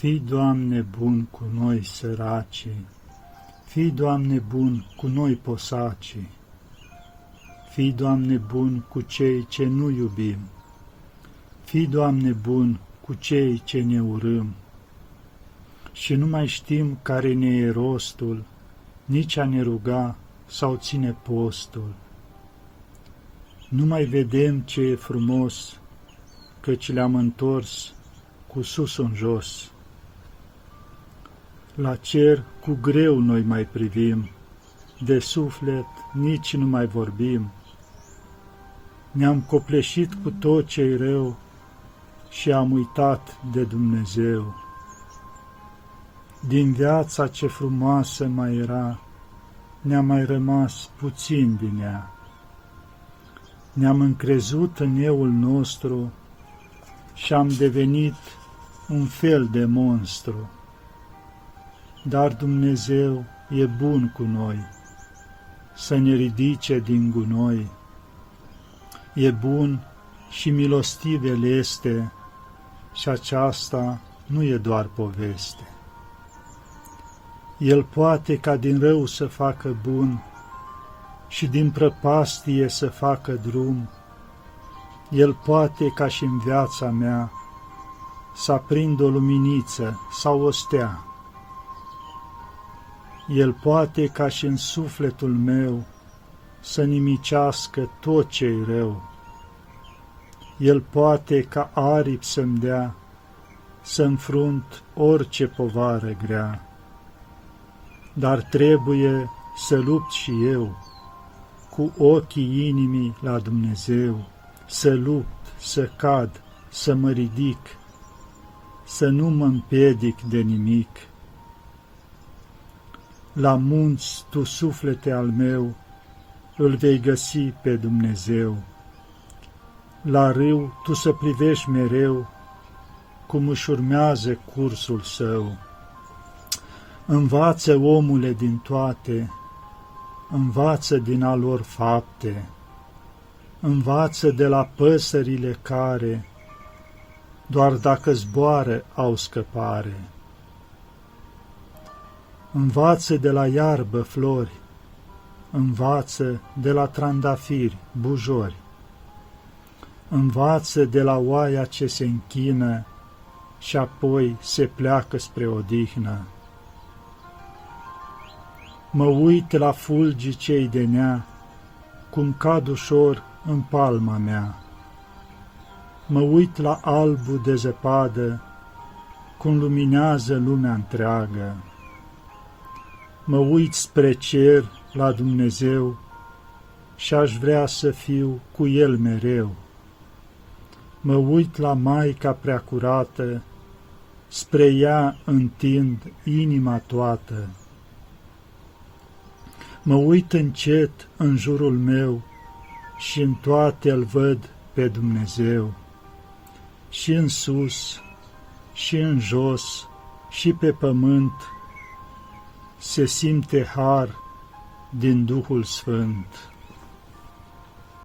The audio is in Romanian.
Fii, Doamne, bun cu noi săraci, Fii, Doamne, bun cu noi posaci, Fii, Doamne, bun cu cei ce nu iubim, Fii, Doamne, bun cu cei ce ne urâm, și nu mai știm care ne e rostul, nici a ne ruga sau ține postul. Nu mai vedem ce e frumos, căci le-am întors cu sus în jos. La cer cu greu noi mai privim, de suflet nici nu mai vorbim. Ne-am copleșit cu tot ce rău și am uitat de Dumnezeu. Din viața ce frumoasă mai era, ne-a mai rămas puțin din ea. Ne-am încrezut în euul nostru și am devenit un fel de monstru. Dar Dumnezeu e bun cu noi, să ne ridice din gunoi. E bun și milostiv El este și aceasta nu e doar poveste. El poate ca din rău să facă bun și din prăpastie să facă drum. El poate ca și în viața mea să aprind o luminiță sau o stea. El poate ca și în sufletul meu să nimicească tot ce-i rău. El poate ca aripi să-mi dea să înfrunt orice povară grea dar trebuie să lupt și eu cu ochii inimii la Dumnezeu, să lupt, să cad, să mă ridic, să nu mă împiedic de nimic. La munți, tu, suflete al meu, îl vei găsi pe Dumnezeu. La râu, tu să privești mereu cum își urmează cursul său. Învață, omule, din toate, învață din a lor fapte, învață de la păsările care, doar dacă zboară, au scăpare. Învață de la iarbă flori, învață de la trandafiri bujori, învață de la oaia ce se închină și apoi se pleacă spre odihnă Mă uit la fulgii cei de nea, cum cad ușor în palma mea. Mă uit la albul de zăpadă, cum luminează lumea întreagă. Mă uit spre cer, la Dumnezeu, și aș vrea să fiu cu El mereu. Mă uit la Maica preacurată, spre ea întind inima toată. Mă uit încet în jurul meu și în toate îl văd pe Dumnezeu. Și în sus, și în jos, și pe pământ se simte har din Duhul Sfânt.